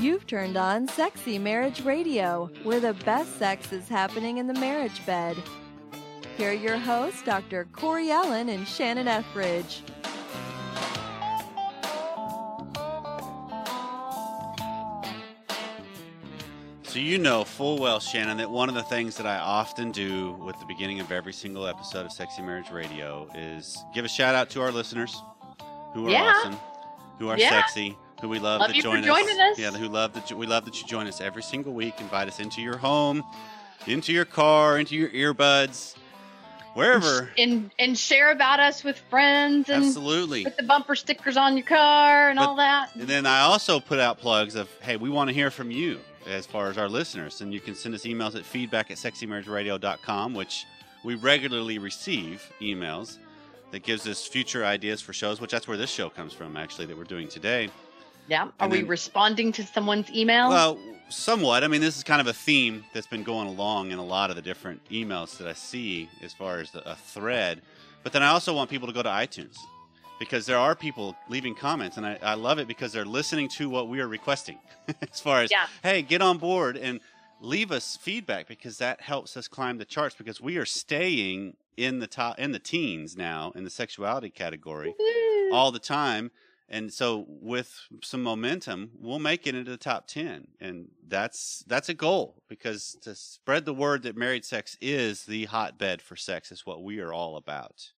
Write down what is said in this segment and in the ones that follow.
You've turned on Sexy Marriage Radio, where the best sex is happening in the marriage bed. Here are your hosts, Dr. Corey Allen and Shannon Ethridge. So you know full well, Shannon, that one of the things that I often do with the beginning of every single episode of Sexy Marriage Radio is give a shout out to our listeners who are Yeah. awesome, who are Yeah. sexy, who we love, Love for join joining us. Yeah, who love that we love that you join us every single week. Invite us into your home, into your car, into your earbuds, wherever. and and share about us with friends and Absolutely. put the bumper stickers on your car and But- all that. And then I also put out plugs of, hey, we want to hear from you as far as our listeners. And you can send us emails at feedback at sexymarriageradio.com, which we regularly receive emails that gives us future ideas for shows, which that's where this show comes from, actually, that we're doing today. Yeah. Are and we then- responding to someone's email? Well, somewhat. I mean, this is kind of a theme that's been going along in a lot of the different emails that I see as far as the, a thread. But then I also want people to go to iTunes because there are people leaving comments, and I, I love it because they're listening to what we are requesting as far as, Yeah. hey, get on board and leave us feedback because that helps us climb the charts because we are staying in the top in the teens now in the sexuality category all the time. And so with some momentum, we'll make it into the top 10. And that's that's a goal because to spread the word that married sex is the hotbed for sex is what we are all about.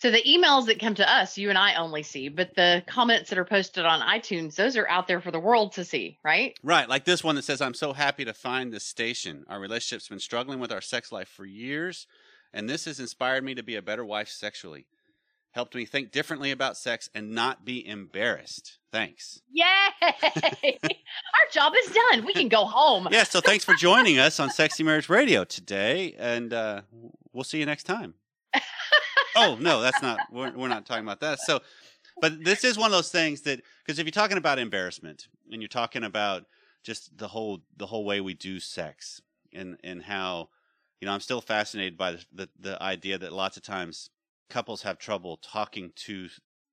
so the emails that come to us, you and I only see, but the comments that are posted on iTunes, those are out there for the world to see, right? Right, like this one that says I'm so happy to find this station. Our relationship's been struggling with our sex life for years, and this has inspired me to be a better wife sexually. Helped me think differently about sex and not be embarrassed. Thanks. Yay! Our job is done. We can go home. yeah, so thanks for joining us on Sexy Marriage Radio today, and uh, we'll see you next time. oh no, that's not. We're, we're not talking about that. So, but this is one of those things that because if you're talking about embarrassment and you're talking about just the whole the whole way we do sex and and how you know I'm still fascinated by the the, the idea that lots of times couples have trouble talking to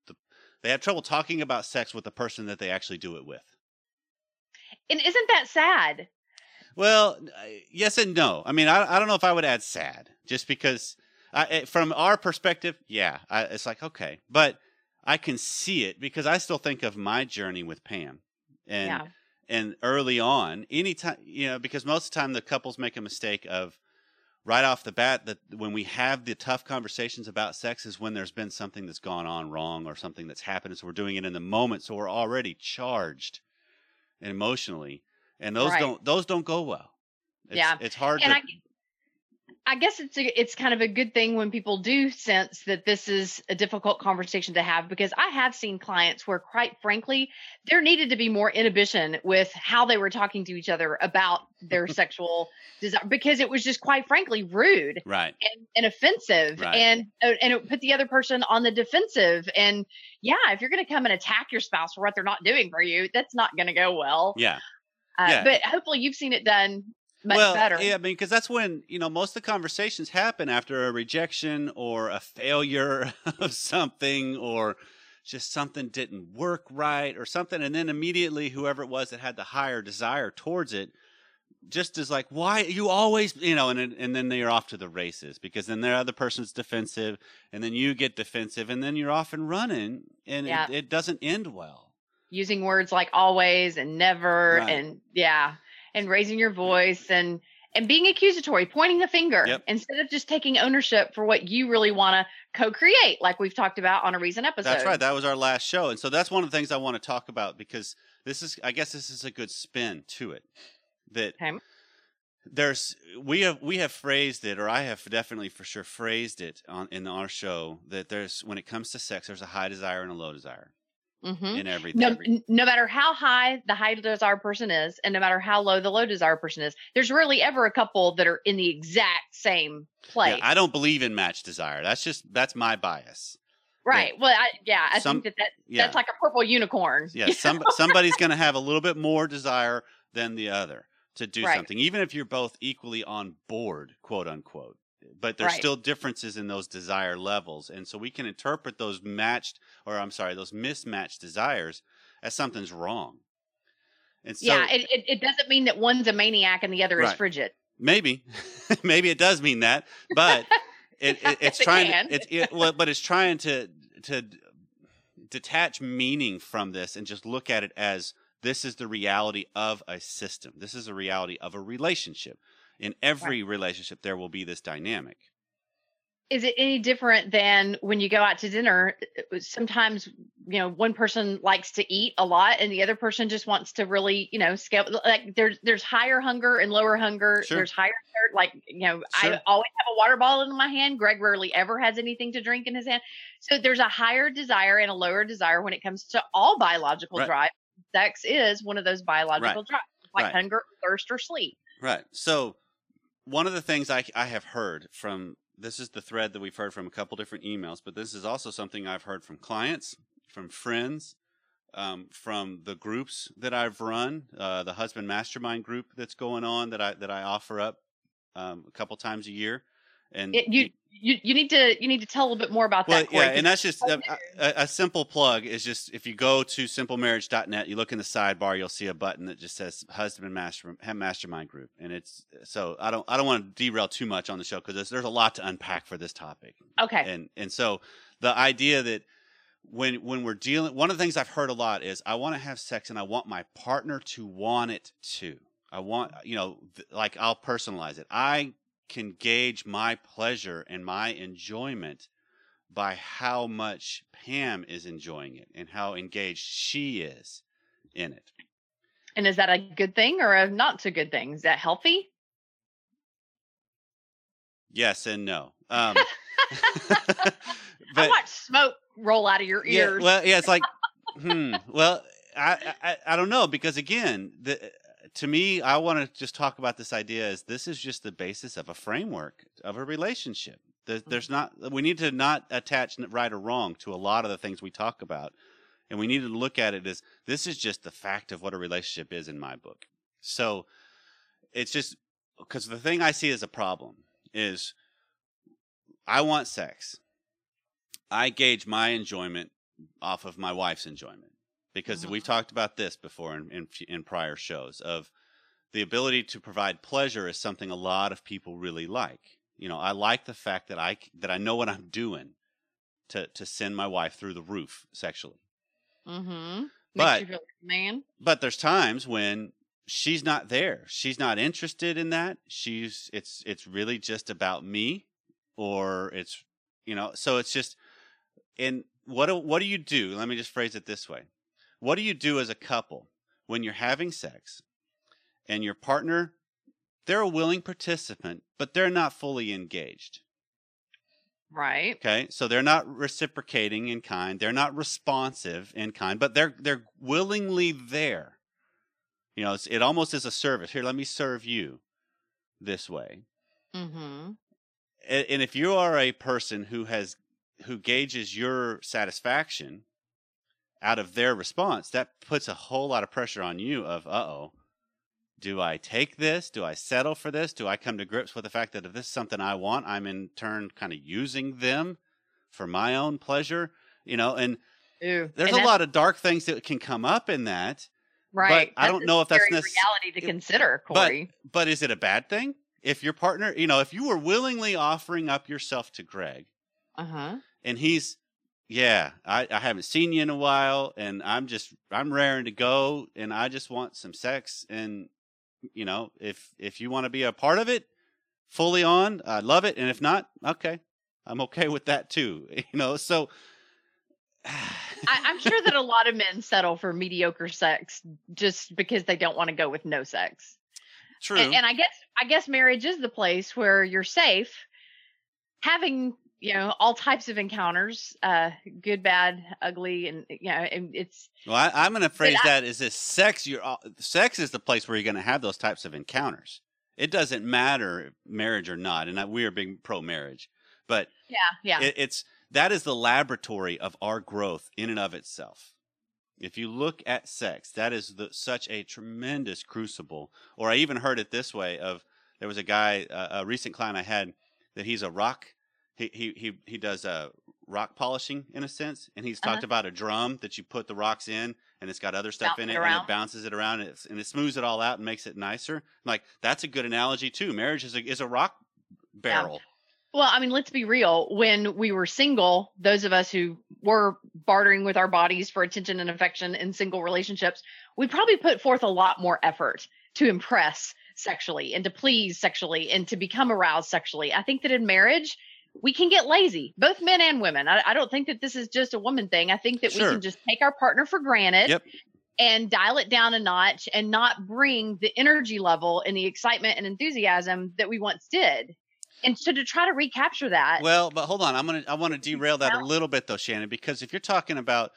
the they have trouble talking about sex with the person that they actually do it with. And isn't that sad? Well, yes and no. I mean, I, I don't know if I would add sad, just because I, eh, from our perspective, yeah, I, it's like okay, but I can see it because I still think of my journey with Pam, and yeah. and early on, anytime you know, because most of the time the couples make a mistake of right off the bat that when we have the tough conversations about sex is when there's been something that's gone on wrong or something that's happened, so we're doing it in the moment, so we're already charged emotionally, and those Right. don't those don't go well. It's, Yeah. it's hard and to I, I guess it's a, it's kind of a good thing when people do sense that this is a difficult conversation to have because I have seen clients where, quite frankly, there needed to be more inhibition with how they were talking to each other about their sexual desire because it was just quite frankly rude right. and, and offensive Right. and uh, and it put the other person on the defensive and yeah if you're going to come and attack your spouse for what they're not doing for you that's not going to go well Yeah. uh, yeah. but hopefully you've seen it done well, better yeah, I mean, because that's when you know most of the conversations happen after a rejection or a failure of something, or just something didn't work right or something, and then immediately whoever it was that had the higher desire towards it just is like, why you always, you know, and and then they're off to the races because then the other person's defensive, and then you get defensive, and then you're off and running, and Yeah. it, it doesn't end well. using words like always and never Right. and yeah and raising your voice and and being accusatory pointing the finger Yep. instead of just taking ownership for what you really want to co-create like we've talked about on a recent episode That's right. That was our last show. And so that's one of the things I want to talk about because this is I guess this is a good spin to it. That Okay. there's we have we have phrased it or I have definitely for sure phrased it on in our show that there's when it comes to sex there's a high desire and a low desire hmm in everything. no, no matter how high the high desire person is and no matter how low the low desire person is there's rarely ever a couple that are in the exact same place Yeah, I don't believe in match desire. That's just that's my bias. right well I, yeah i Some- think that, that yeah. that's like a purple unicorn Yeah, some somebody's going to have a little bit more desire than the other to do Right. something, even if you're both equally on board, quote unquote. But there's Right. still differences in those desire levels, and so we can interpret those matched, or I'm sorry, those mismatched desires as something's wrong. And so yeah, it, it, it doesn't mean that one's a maniac and the other is frigid. maybe, maybe it does mean that, but it, it, it's trying. To, it's it, well, but it's trying to to detach meaning from this and just look at it as this is the reality of a system. This is a reality of a relationship. In every relationship, there will be this dynamic. Is it any different than when you go out to dinner? uh, Sometimes, you know, one person likes to eat a lot and the other person just wants to really, you know, scale like there's there's higher hunger and lower hunger. Sure. There's higher. Like, you know, Sure. I always have a water bottle in my hand. Greg rarely ever has anything to drink in his hand. So there's a higher desire and a lower desire when it comes to all biological Right. drive. Sex is one of those biological drives, like Right. hunger, thirst, or sleep. Right. So, one of the things I, I have heard from this is the thread that we've heard from a couple different emails, but this is also something I've heard from clients, from friends, um, from the groups that I've run, uh, the husband mastermind group that's going on that I that I offer up um, a couple times a year, and It, you, you you need to you need to tell a little bit more about well, that. Corey, yeah, and that's just a, a, a simple plug. Is just if you go to simplemarriage.net, you look in the sidebar, you'll see a button that just says Husband Master Mastermind Group, and it's so I don't I don't want to derail too much on the show because there's, there's a lot to unpack for this topic, Okay. and and so the idea that when when we're dealing, one of the things I've heard a lot is I want to have sex and I want my partner to want it too. I want you know th- like I'll personalize it. I can gauge my pleasure and my enjoyment by how much Pam is enjoying it and how engaged she is in it. And is that a good thing or a not so good thing? Is that healthy? Yes and no. Um, I but watch smoke roll out of your yeah, ears. well, yeah, it's like, hmm. Well, I, I I don't know because again, the, to me, I want to just talk about this idea as this is just the basis of a framework of a relationship. There, Mm-hmm. there's not we need to not attach right or wrong to a lot of the things we talk about, and we need to look at it as this is just the fact of what a relationship is in my book. So it's just because the thing I see as a problem is I want sex. I gauge my enjoyment off of my wife's enjoyment because Mhm. we've talked about this before in, in in prior shows of the ability to provide pleasure is something a lot of people really like. You know, I like the fact that I that I know what I'm doing to to send my wife through the roof sexually. mm-hmm. But- you feel like a man. But there's times when she's not there. She's not interested in that. She's it's it's really just about me or it's you know, so it's just and what do, what do you do? Let me just phrase it this way. What do you do as a couple when you're having sex and your partner they're a willing participant, but they're not fully engaged. Right. Okay, so they're not reciprocating in kind. They're not responsive in kind, but they're they're willingly there. You know, it's, it almost is a service. Here, let me serve you this way. Mm-hmm. And, and if you are a person who has who gauges your satisfaction out of their response, that puts a whole lot of pressure on you. Of uh oh, do I take this? Do I settle for this? Do I come to grips with the fact that if this is something I want, I'm in turn kind of using them for my own pleasure? You know, and Ooh. there's and a lot of dark things that can come up in that. right. but I don't know if that's scary necess- reality to consider, but- But is it a bad thing? If your partner, you know, if you were willingly offering up yourself to Greg uh huh. and he's, yeah, I, I haven't seen you in a while and I'm just, I'm raring to go and I just want some sex. And, you know, if, if you want to be a part of it fully on, I love it. And if not, okay, I'm okay with that too. You know, so. I, I'm sure that a lot of men settle for mediocre sex just because they don't want to go with no sex. True. And, and I guess I guess marriage is the place where you're safe, having you know all types of encounters, uh, good, bad, ugly, and you know, and it's Well, I, I'm going to phrase I- that as this: sex. You're all- sex is the place where you're going to have those types of encounters. It doesn't matter marriage or not, and I, we are being pro marriage, but yeah, yeah, it, it's that is the laboratory of our growth in and of itself. If you look at sex, that is the, such a tremendous crucible. Or I even heard it this way: of there was a guy, uh, a recent client I had, that he's a rock. He he he he does uh, rock polishing in a sense, and he's Uh-huh. talked about a drum that you put the rocks in, and it's got other stuff Bounce in it it, and it bounces it around, and, it's, and it smooths it all out and makes it nicer. Like that's a good analogy too. Marriage is a is a rock barrel. Well, I mean, let's be real. When we were single, those of us who were bartering with our bodies for attention and affection in single relationships, we probably put forth a lot more effort to impress sexually and to please sexually and to become aroused sexually. I think that in marriage, we can get lazy, both men and women. I, I don't think that this is just a woman thing. I think that we can just take our partner for granted. Yep. And dial it down a notch and not bring the energy level and the excitement and enthusiasm that we once did. And so to try to recapture that, Well, but hold on, I'm gonna I want to derail that a little bit though, Shannon, because if you're talking about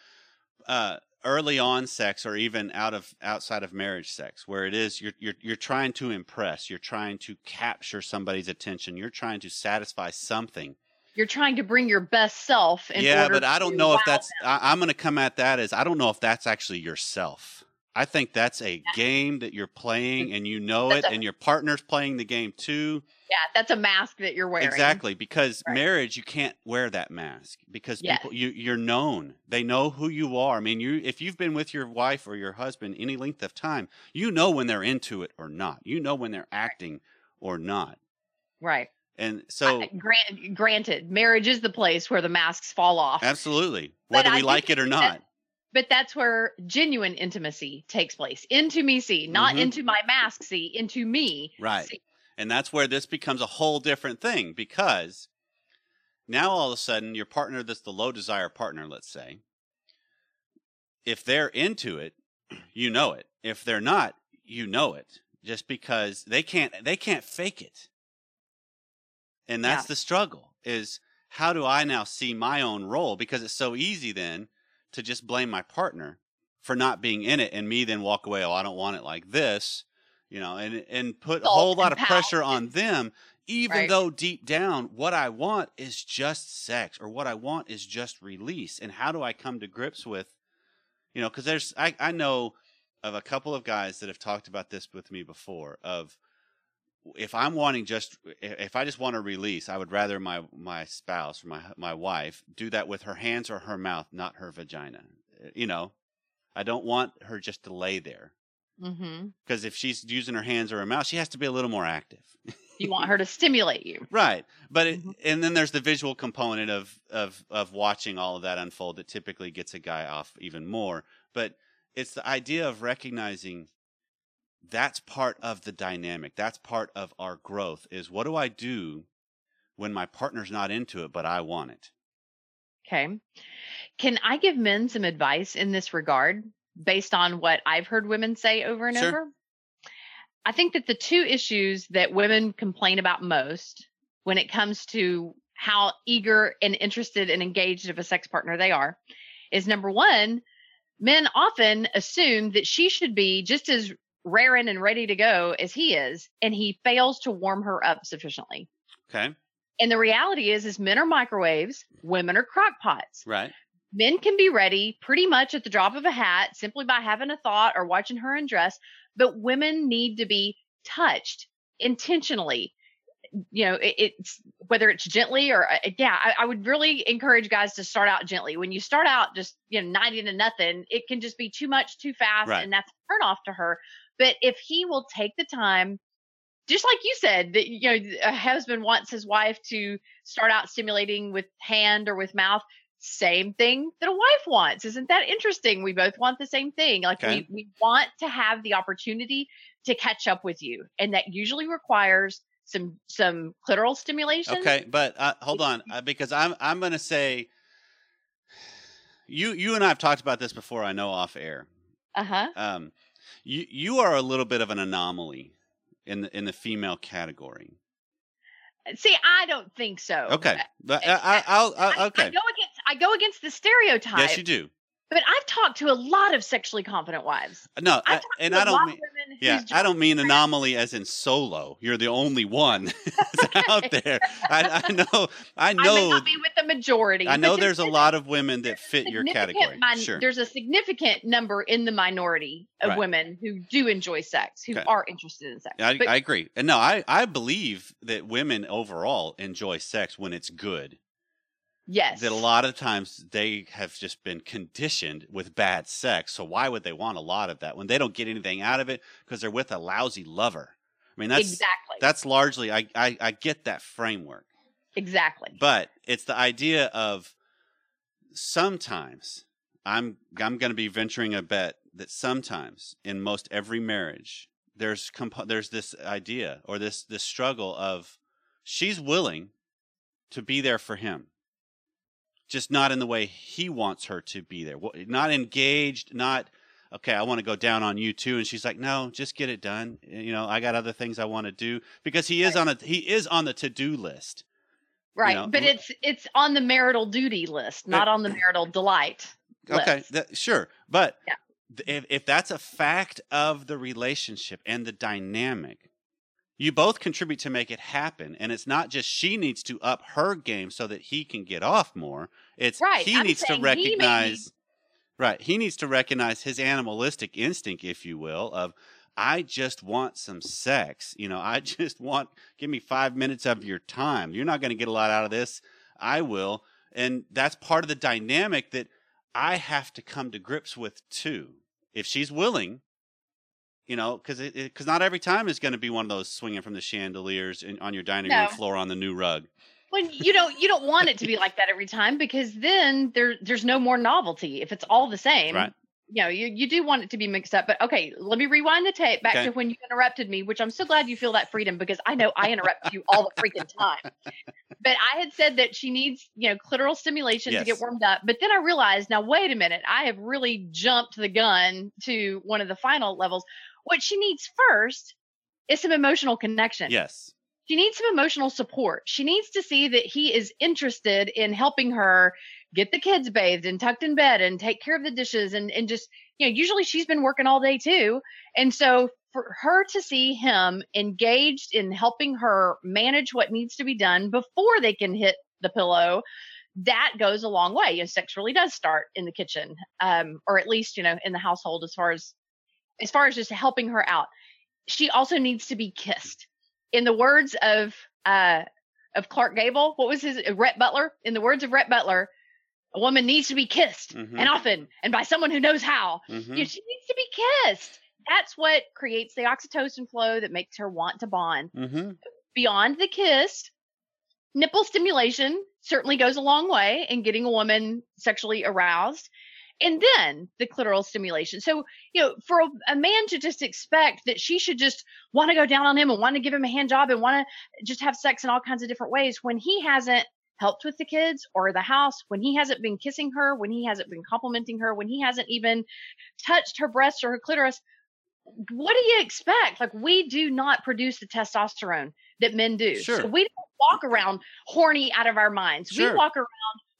uh, early on sex or even out of outside of marriage sex, where it is you're you're you're trying to impress, you're trying to capture somebody's attention, you're trying to satisfy something. you're trying to bring your best self. In yeah, but I don't know if that's. I, I'm going to come at that as I don't know if that's actually yourself. I think that's a game that you're playing and you know it, a- and your partner's playing the game too. Yeah, that's a mask that you're wearing. Exactly, because Right. marriage you can't wear that mask because Yes. people you you're known. They know who you are. I mean, you if you've been with your wife or your husband any length of time, you know when they're into it or not. You know when they're acting or not. Right. And so grant, granted, marriage is the place where the masks fall off. absolutely, whether we like it or not. But that's where genuine intimacy takes place. Into me see, not Mhm. into my mask see, into me. Right. see. And that's where this becomes a whole different thing because now all of a sudden your partner that's the low desire partner, let's say, if they're into it, you know it. If they're not, you know it. Just because they can't they can't fake it. And that's Yeah. the struggle is how do I now see my own role because it's so easy then to just blame my partner for not being in it and me then walk away oh I don't want it like this you know and and put a whole lot of pressure on them even Right. though deep down what I want is just sex or what I want is just release and how do I come to grips with you know cuz there's I I know of a couple of guys that have talked about this with me before of if I'm wanting just if I just want to release, I would rather my my spouse or my my wife do that with her hands or her mouth, not her vagina. You know, I don't want her just to lay there because if she's using her hands or her mouth, she has to be a little more active. You want her to stimulate you. Right. But it, Mhm. and then there's the visual component of of of watching all of that unfold that typically gets a guy off even more. But it's the idea of recognizing that's part of the dynamic. That's part of our growth is what do I do when my partner's not into it but I want it? Okay. Can I give men some advice in this regard based on what I've heard women say over and Sure. over? I think that the two issues that women complain about most when it comes to how eager and interested and engaged of a sex partner they are is number one, men often assume that she should be just as raring and ready to go as he is, and he fails to warm her up sufficiently. Okay? And the reality is, is men are microwaves, women are crock pots Right. men can be ready pretty much at the drop of a hat simply by having a thought or watching her undress but women need to be touched intentionally you know it, it's whether it's gently or uh, yeah I, I would really encourage guys to start out gently when you start out just you know 90 to nothing it can just be too much too fast Right. and that's a turn off to her but if he will take the time just like you said that you know a husband wants his wife to start out stimulating with hand or with mouth same thing that a wife wants. Isn't that interesting? We both want the same thing. Like Okay. we, we want to have the opportunity to catch up with you and that usually requires some some clitoral stimulation. Okay, but uh, hold on uh, because I'm I'm going to say you you and I have talked about this before I know off air. uh-huh. Um, you you are a little bit of an anomaly in the in the female category. see i don't think so Okay, but uh, uh, I- I, I, I'll, I, I'll, I go against i go against the stereotype Yes, you do. But i've talked to a lot of sexually confident wives No, I, and I don't mean yeah, I don't mean anomaly as in solo. You're the only one out there. I, I know, I I may know, not be with the majority. I know. There's a lot of women that fit your category. min- Sure. There's a significant number in the minority of Right. women who do enjoy sex, who Okay. are interested in sex. I, but I agree. And no, I, I believe that women overall enjoy sex when it's good. Yes. that a lot of times they have just been conditioned with bad sex. So why would they want a lot of that when they don't get anything out of it because they're with a lousy lover? I mean, that's exactly. that's largely I, I I get that framework, exactly. but it's the idea of sometimes I'm I'm going to be venturing a bet that sometimes in most every marriage there's comp- there's this idea or this this struggle of she's willing to be there for him just not in the way he wants her to be there not engaged not okay i want to go down on you too and she's like no just get it done eh, you know i got other things i want to do because he is on a he is on the to-do list right. know, but it's it's on the marital duty list, not on the marital delight. Okay, list. that, sure, but Yeah. if if that's a fact of the relationship and the dynamic, you both contribute to make it happen, and it's not just she needs to up her game so that he can get off more. It's Right, he I'm needs to saying he may recognize. Right, he needs to recognize his animalistic instinct, if you will, of I just want some sex. You know, I just want give me five minutes of your time. You're not going to get a lot out of this. I will, and that's part of the dynamic that I have to come to grips with too. If she's willing, you know, because because not every time is going to be one of those swinging from the chandeliers in, on your dining room floor on the new rug. When you don't you don't want it to be like that every time because then there there's no more novelty if it's all the same. Right. You know, you, you do want it to be mixed up. But okay, let me rewind the tape back Okay. to when you interrupted me, which I'm so glad you feel that freedom because I know I interrupt you all the freaking time. But I had said that she needs, you know, clitoral stimulation to get warmed up. But then I realized, now wait a minute, I have really jumped the gun to one of the final levels. What she needs first is some emotional connection Yes. she needs some emotional support. She needs to see that he is interested in helping her get the kids bathed and tucked in bed and take care of the dishes and, and just, you know, usually she's been working all day too. And so for her to see him engaged in helping her manage what needs to be done before they can hit the pillow, that goes a long way. You know, sex really does start in the kitchen, um, or at least, you know, in the household as far as as far as just helping her out. She also needs to be kissed in the words of uh of Clark Gable, what was his uh, Rhett Butler? In the words of Rhett Butler, a woman needs to be kissed Mhm. and often and by someone who knows how. Mhm. You know, she needs to be kissed. That's what creates the oxytocin flow that makes her want to bond. Mm-hmm. Beyond the kiss, nipple stimulation certainly goes a long way in getting a woman sexually aroused. And then the clitoral stimulation. So, you know, for a, a man to just expect that she should just want to go down on him and want to give him a hand job and want to just have sex in all kinds of different ways when he hasn't helped with the kids or the house, when he hasn't been kissing her, when he hasn't been complimenting her, when he hasn't even touched her breasts or her clitoris, what do you expect? Like, we do not produce the testosterone that men do. Sure. So we don't walk around horny out of our minds. Sure. We walk around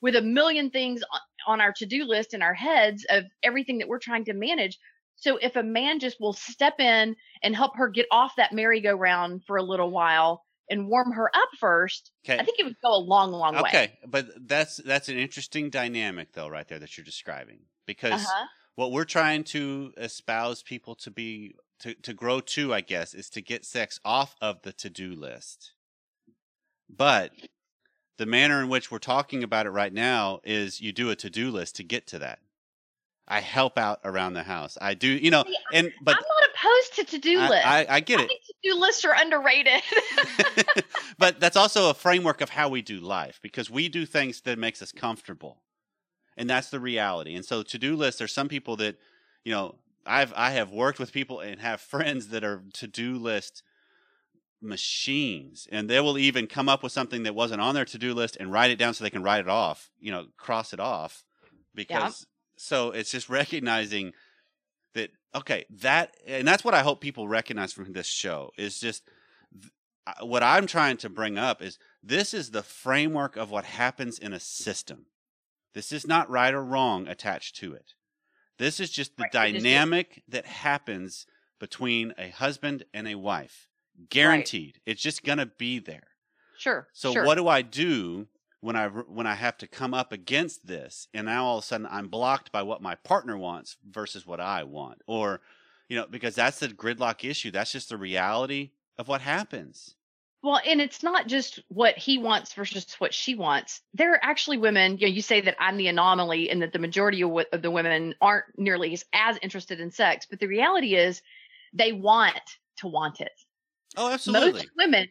with a million things on, our to-do list in our heads of everything that we're trying to manage. So if a man just will step in and help her get off that merry-go-round for a little while and warm her up first, Okay. I think it would go a long, long way. Okay, but that's that's an interesting dynamic though, right there that you're describing because Uh-huh. what we're trying to espouse people to be to, to grow to, I guess, is to get sex off of the to do list. But the manner in which we're talking about it right now is you do a to do list to get to that. I help out around the house. I do, you know, See, and but I'm not opposed to to-do lists. I, I, I get I it. think to-do lists are underrated. but that's also a framework of how we do life because we do things that makes us comfortable and that's the reality and so to-do lists are some people that you know i've i have worked with people and have friends that are to-do list machines. And they will even come up with something that wasn't on their to-do list and write it down so they can write it off you know cross it off because so it's just recognizing that okay that and that's what i hope people recognize from this show is just th- what i'm trying to bring up is this is the framework of what happens in a system. This is not right or wrong attached to it. This is just the Right, it is the- dynamic that happens between a husband and a wife guaranteed it's just gonna be there sure. so sure. what do I do when I when I have to come up against this, and now all of a sudden I'm blocked by what my partner wants versus what I want, or you know, because that's the gridlock issue. That's just the reality of what happens. Well, and it's not just what he wants versus what she wants. There are actually women, you know, you say that I'm the anomaly and that the majority of, of the women aren't nearly as, as interested in sex, but the reality is they want to want it. Oh, absolutely. Most women,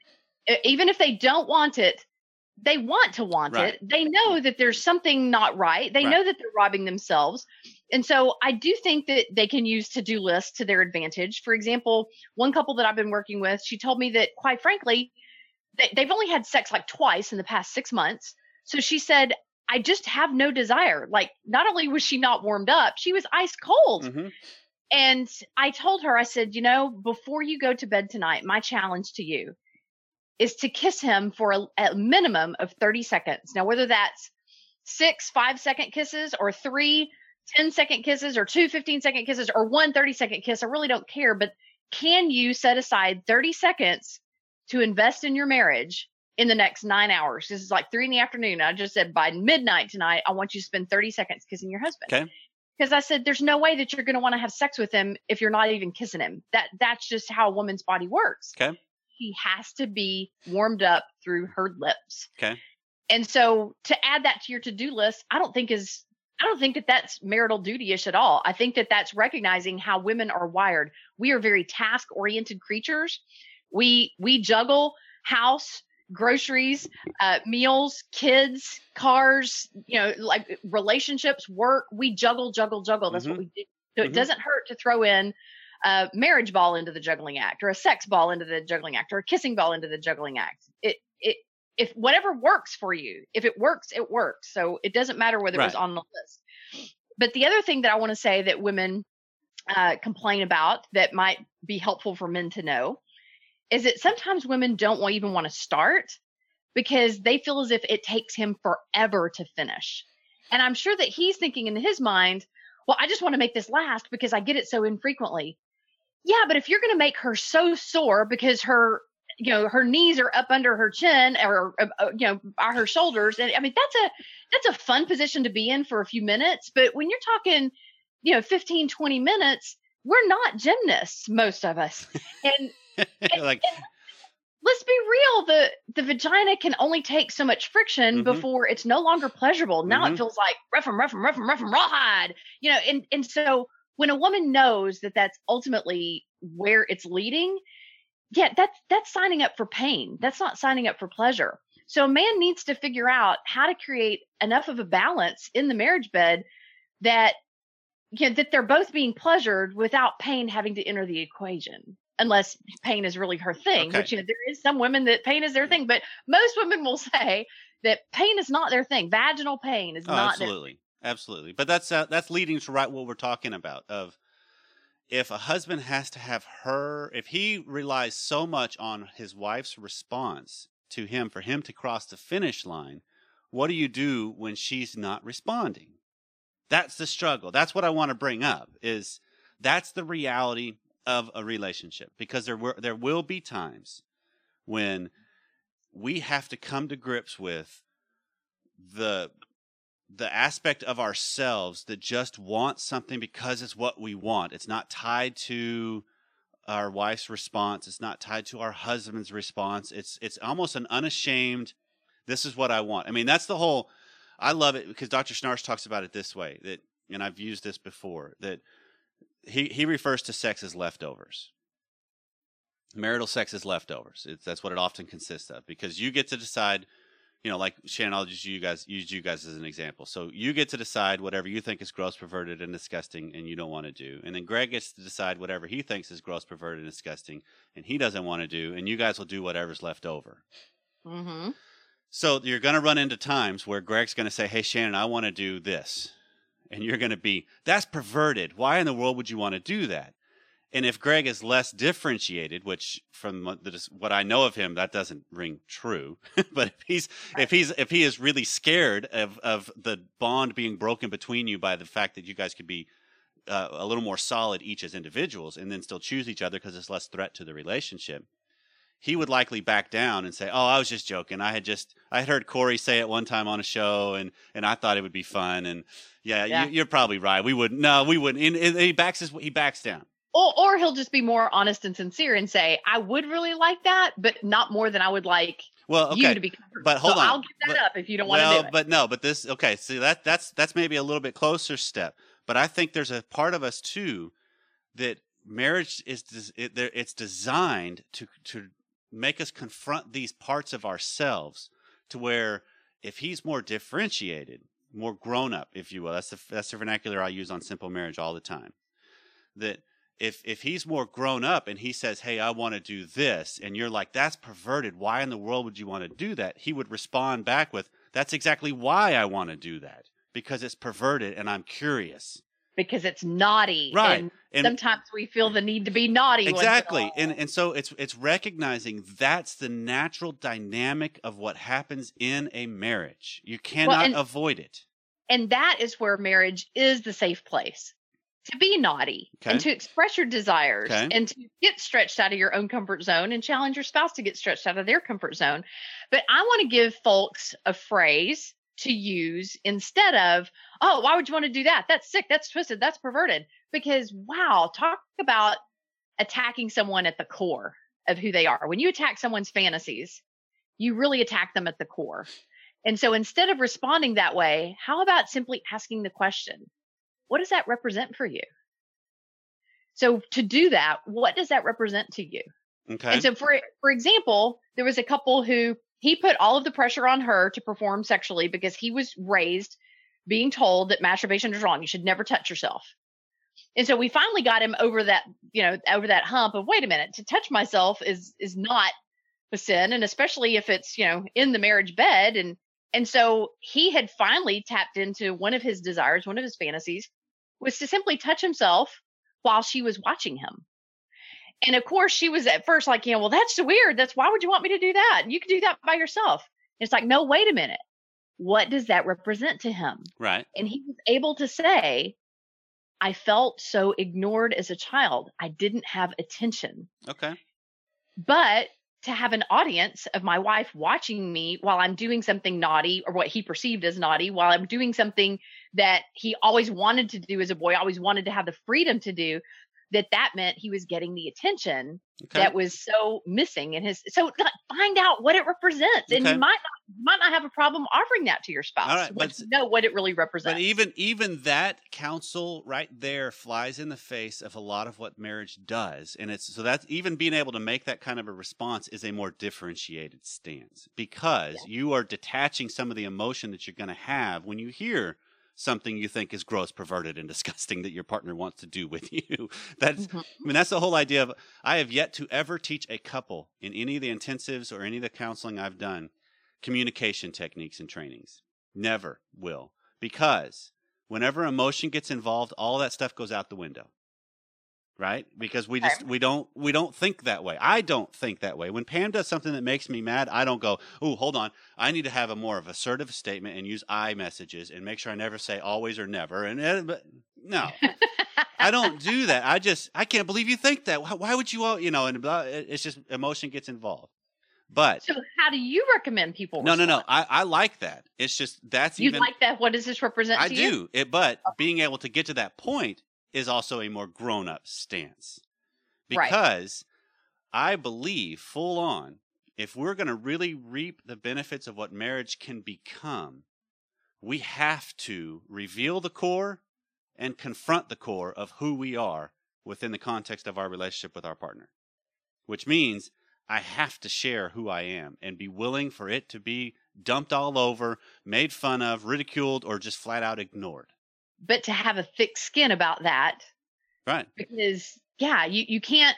even if they don't want it, they want to want right. it. They know that there's something not right. They right. know that they're robbing themselves. And so I do think that they can use to do lists to their advantage. For example, one couple that I've been working with, she told me that quite frankly, they, they've only had sex like twice in the past six months. So she said, I just have no desire. Like, not only was she not warmed up, she was ice cold. Mm-hmm. And I told her, I said, you know, before you go to bed tonight, my challenge to you is to kiss him for a, a minimum of 30 seconds. Now, whether that's six five second kisses or three 10 second kisses or two 15 second kisses or one 30 second kiss, I really don't care. But can you set aside 30 seconds to invest in your marriage in the next nine hours? This is like three in the afternoon. I just said by midnight tonight, I want you to spend 30 seconds kissing your husband. Okay. Because I said there's no way that you're going to want to have sex with him if you're not even kissing him. That that's just how a woman's body works. Okay he has to be warmed up through her lips. Okay. And so to add that to your to-do list, I don't think is I don't think that that's marital duty-ish at all. I think that that's recognizing how women are wired. We are very task-oriented creatures. We we juggle house, groceries, uh, meals, kids, cars, you know, like relationships, work. We juggle, juggle, juggle. That's mm-hmm. what we do. So mm-hmm. it doesn't hurt to throw in a marriage ball into the juggling act or a sex ball into the juggling act or a kissing ball into the juggling act. It it if whatever works for you, if it works, it works. So it doesn't matter whether right. it was on the list. But the other thing that I want to say that women uh, complain about that might be helpful for men to know is that sometimes women don't even want to start because they feel as if it takes him forever to finish. And I'm sure that he's thinking in his mind, well, I just want to make this last because I get it so infrequently. Yeah, but if you're going to make her so sore because her you know her knees are up under her chin or uh, uh, you know by her shoulders and i mean that's a that's a fun position to be in for a few minutes but when you're talking you know 15 20 minutes we're not gymnasts most of us and, and like and let's be real the the vagina can only take so much friction mm-hmm. before it's no longer pleasurable now mm-hmm. it feels like rough and rough and rough and rough and rawhide you know and and so when a woman knows that that's ultimately where it's leading, yeah, that's that's signing up for pain. That's not signing up for pleasure. So a man needs to figure out how to create enough of a balance in the marriage bed that you know, that they're both being pleasured without pain having to enter the equation unless pain is really her thing okay. which you know there is some women that pain is their thing but most women will say that pain is not their thing vaginal pain is oh, not absolutely absolutely. But that's uh, that's leading to right what we're talking about of if a husband has to have her if he relies so much on his wife's response to him for him to cross the finish line, what do you do when she's not responding? That's the struggle. That's what I want to bring up is that's the reality of a relationship because there were there will be times when we have to come to grips with the the aspect of ourselves that just wants something because it's what we want. It's not tied to our wife's response. It's not tied to our husband's response. It's it's almost an unashamed. This is what I want. I mean, that's the whole. I love it because Dr. Schnarch talks about it this way. That and I've used this before. That he he refers to sex as leftovers. Marital sex is leftovers. It's, that's what it often consists of because you get to decide you know, like Shannon, I'll just you guys use you guys as an example. So you get to decide whatever you think is gross, perverted, and disgusting, and you don't want to do, and then Greg gets to decide whatever he thinks is gross, perverted, and disgusting, and he doesn't want to do, and you guys will do whatever's left over. Mm-hmm. So you're going to run into times where Greg's going to say, "Hey, Shannon, I want to do this," and you're going to be, "That's perverted. Why in the world would you want to do that?" And if Greg is less differentiated, which from what I know of him, that doesn't ring true. but if he's if he's if he is really scared of of the bond being broken between you by the fact that you guys could be uh, a little more solid each as individuals and then still choose each other because it's less threat to the relationship, he would likely back down and say, "Oh, I was just joking. I had just I had heard Corey say it one time on a show, and and I thought it would be fun. And yeah, yeah. You, are probably right. We wouldn't. no, we wouldn't. And, and he backs his he backs down." Or, or he'll just be more honest and sincere and say, I would really like that, but not more than I would like well, okay. you to be comfortable. But hold so on. I'll give that But- up if you don't well, want to do it. but no, but this okay. See that that's that's maybe a little bit closer step. But I think there's a part of us too that marriage is it's designed to to make us confront these parts of ourselves to where if he's more differentiated, more grown up, if you will, that's the that's the vernacular I use on simple marriage all the time. That if if he's more grown up and he says, "Hey, I want to do this," and you're like, "That's perverted. Why in the world would you want to do that?" He would respond back with, "That's exactly why I want to do that because it's perverted and I'm curious." Because it's naughty. Right. And, And sometimes we feel the need to be naughty. once in a exactly, and and so it's it's recognizing that's the natural dynamic of what happens in a marriage. You cannot and- avoid it. and that is where marriage is the safe place to be naughty and to express your desires Okay. and to get stretched out of your own comfort zone and challenge your spouse to get stretched out of their comfort zone. But I want to give folks a phrase to use instead of, oh, why would you want to do that? That's sick. That's twisted. That's perverted. Because wow, talk about attacking someone at the core of who they are. When you attack someone's fantasies, you really attack them at the core. And so instead of responding that way, how about simply asking the question, what does that represent for you? So to do that, what does that represent to you? Okay. And so for for example, there was a couple who he put all of the pressure on her to perform sexually because he was raised being told that masturbation is wrong. You should never touch yourself. And so we finally got him over that, you know, over that hump of wait a minute, to touch myself is is not a sin and especially if it's, you know, in the marriage bed and and so he had finally tapped into one of his desires, one of his fantasies was to simply touch himself while she was watching him. And of course, she was at first like, you know, well, that's weird. That's why would you want me to do that? You can do that by yourself. It's like, no, wait a minute. What does that represent to him? right. And he was able to say, I felt so ignored as a child. I didn't have attention. Okay. But to have an audience of my wife watching me while I'm doing something naughty or what he perceived as naughty, while I'm doing something that he always wanted to do as a boy, always wanted to have the freedom to do, that that meant he was getting the attention Okay. that was so missing in his so find out what it represents and you might not might not have a problem offering that to your spouse All right, but know what it really represents. But even even that counsel right there flies in the face of a lot of what marriage does, and it's so that's even being able to make that kind of a response is a more differentiated stance because you are detaching some of the emotion that you're going to have when you hear something you think is gross, perverted, and disgusting that your partner wants to do with you. That's Mhm. I mean that's the whole idea of I have yet to ever teach a couple in any of the intensives or any of the counseling I've done communication techniques and trainings. Never will. Because whenever emotion gets involved, all that stuff goes out the window. Right? Because we just we don't we don't think that way. I don't think that way. When Pam does something that makes me mad, I don't go, "Oh, hold on. I need to have a more of assertive statement and use I messages and make sure I never say always or never." And but no. I don't do that. I just I can't believe you think that. Why, would you all, you know, and blah, it's just emotion gets involved. But so how do you recommend people no, no, no. I, I like that. It's just that's you even like that what does this represent I to you do it, but being able to get to that point is also a more grown up stance Right. because I believe full on if we're going to really reap the benefits of what marriage can become, we have to reveal the core and confront the core of who we are within the context of our relationship with our partner, which means I have to share who I am and be willing for it to be dumped all over, made fun of, ridiculed, or just flat out ignored. But to have a thick skin about that Right. because yeah you, you can't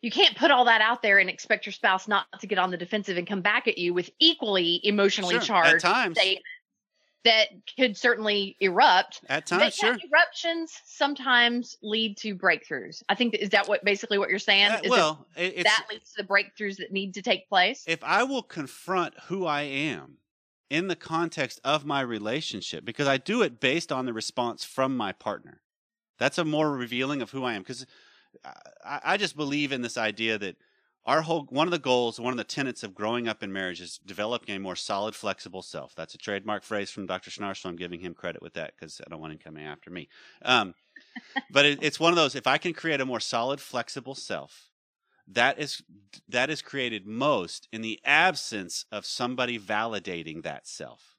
you can't put all that out there and expect your spouse not to get on the defensive and come back at you with equally emotionally Sure. Charged times. statements that could certainly erupt At times, sure. eruptions sometimes lead to breakthroughs i think that, is that what basically what you're saying Uh, that well, that leads to the breakthroughs that need to take place if I will confront who I am in the context of my relationship, because I do it based on the response from my partner, that's a more revealing of who I am. Because I, I just believe in this idea that our whole one of the goals, one of the tenets of growing up in marriage is developing a more solid, flexible self. That's a trademark phrase from Dr. Schnarch, so I'm giving him credit with that because I don't want him coming after me. Um, but it, it's one of those. If I can create a more solid, flexible self, that is that is created most in the absence of somebody validating that self.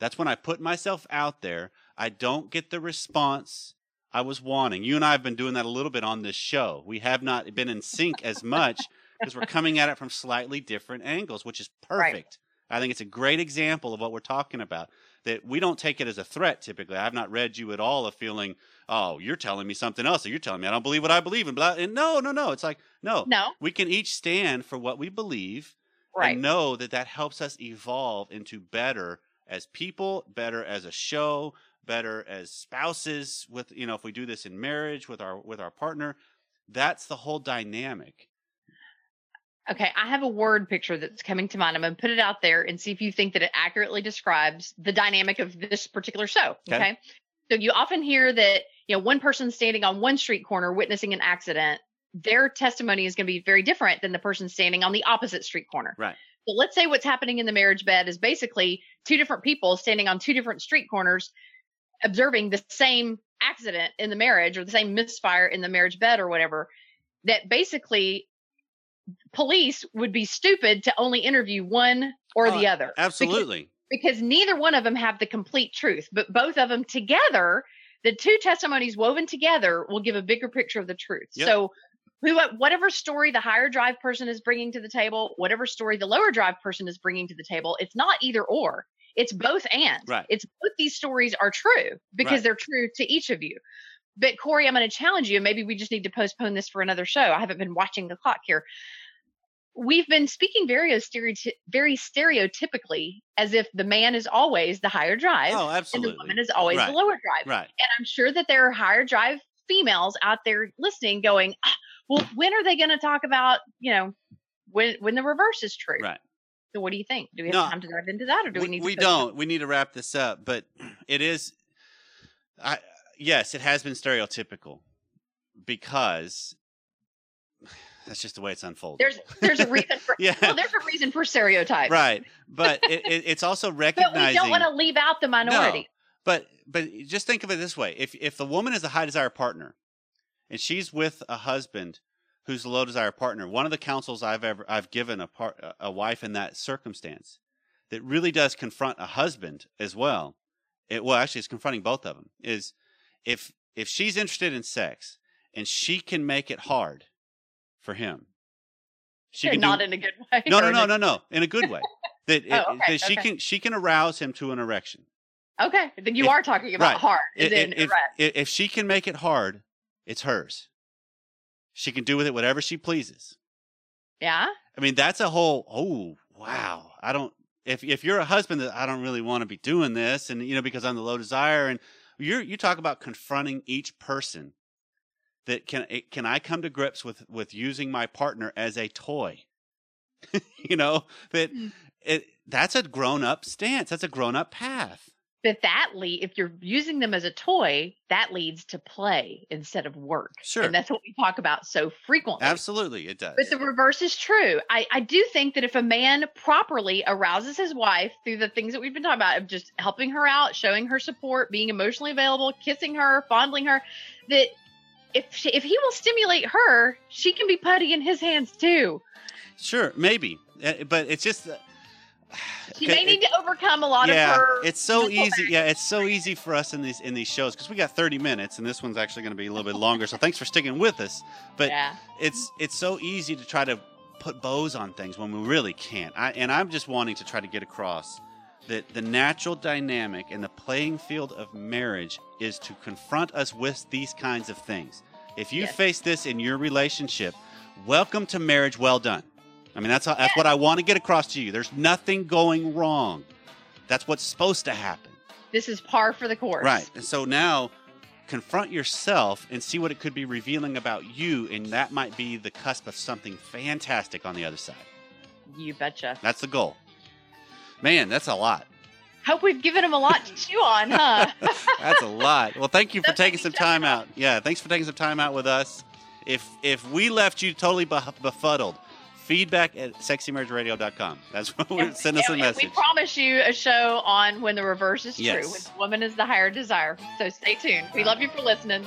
That's when I put myself out there. I don't get the response I was wanting. You and I have been doing that a little bit on this show. We have not been in sync as much because we're coming at it from slightly different angles, which is perfect. Right. I think it's a great example of what we're talking about. That we don't take it as a threat typically. I've not read you at all of feeling, oh, you're telling me something else, or you're telling me I don't believe what I believe in. Blah. And no, no, no. It's like no, no. We can each stand for what we believe, right. and know that that helps us evolve into better as people, better as a show, better as spouses with you know if we do this in marriage with our with our partner that's the whole dynamic okay i have a word picture that's coming to mind. I'm going to put it out there and see if you think that it accurately describes the dynamic of this particular show okay, okay? so you often hear that you know one person standing on one street corner witnessing an accident their testimony is going to be very different than the person standing on the opposite street corner. Right. So let's say what's happening in the marriage bed is basically two different people standing on two different street corners observing the same accident in the marriage or the same misfire in the marriage bed or whatever that basically police would be stupid to only interview one or oh, the other absolutely because, because, neither one of them have the complete truth but both of them together the two testimonies woven together will give a bigger picture of the truth yep. so who whatever story the higher drive person is bringing to the table whatever story the lower drive person is bringing to the table it's not either or it's both and. Right. It's both these stories are true because right. they're true to each of you. But Corey, I'm going to challenge you. Maybe we just need to postpone this for another show. I haven't been watching the clock here. We've been speaking very stereoty- very stereotypically as if the man is always the higher drive, oh, absolutely. and the woman is always right. the lower drive. Right. And I'm sure that there are higher drive females out there listening, going, ah, "Well, when are they going to talk about you know when when the reverse is true?" Right. So what do you think? Do we have no, time to dive into that, or do we, we need? we don't. We need to wrap this up, but it is. I yes, it has been stereotypical because that's just the way it's unfolded. There's there's a reason for yeah. Well, there's a reason for stereotypes, right? But it, it, it's also recognizing. but we don't want to leave out the minority. No, but but just think of it this way: if if the woman is a high desire partner, and she's with a husband who's the low desire partner. One of the counsels I've ever I've given a part a wife in that circumstance that really does confront a husband as well. It well actually it's confronting both of them is if if she's interested in sex and she can make it hard for him. She can not do, in a good way. No, no, no, no, no, in a good way. That, oh, okay, that she okay. can she can arouse him to an erection. Okay, then you if, are talking about right. hard. If, if, if she can make it hard, it's hers. She can do with it whatever she pleases. Yeah. I mean, that's a whole. Oh, wow. I don't. If if you're a husband that I don't really want to be doing this, and you know because I'm the low desire, and you you talk about confronting each person. That can can I come to grips with with using my partner as a toy? you know that mm. it that's a grown up stance. That's a grown up path but that lead if you're using them as a toy that leads to play instead of work. Sure. And that's what we talk about so frequently. Absolutely it does. But the reverse is true. I i do think that if a man properly arouses his wife through the things that we've been talking about of just helping her out showing her support being emotionally available kissing her fondling her that if she, if he will stimulate her she can be putty in his hands too. Sure maybe. Eh, but it's just she may need to overcome a lot yeah, of her. It's so easy. Yeah, it's so easy for us in these in these shows because we got 30 minutes, and this one's actually going to be a little bit longer. So thanks for sticking with us. But yeah. it's it's so easy to try to put bows on things when we really can't. I, and I'm just wanting to try to get across that the natural dynamic and the playing field of marriage is to confront us with these kinds of things. If you yes. face this in your relationship, welcome to marriage well done. I mean, that's how, that's what I want to get across to you. There's nothing going wrong. That's what's supposed to happen. This is par for the course. Right. And so now confront yourself and see what it could be revealing about you, and that might be the cusp of something fantastic on the other side. You betcha. That's the goal. Man, that's a lot. Hope we've given him a lot to chew on, huh? that's a lot. Well, thank you for taking some time out. Yeah, thanks for taking some time out with us. If if we left you totally befuddled, feedback at sexymarriageradio.com. That's what we send us a message. We promise you a show on when the reverse is Yes. true, when the woman is the higher desire. So stay tuned. We love you for listening.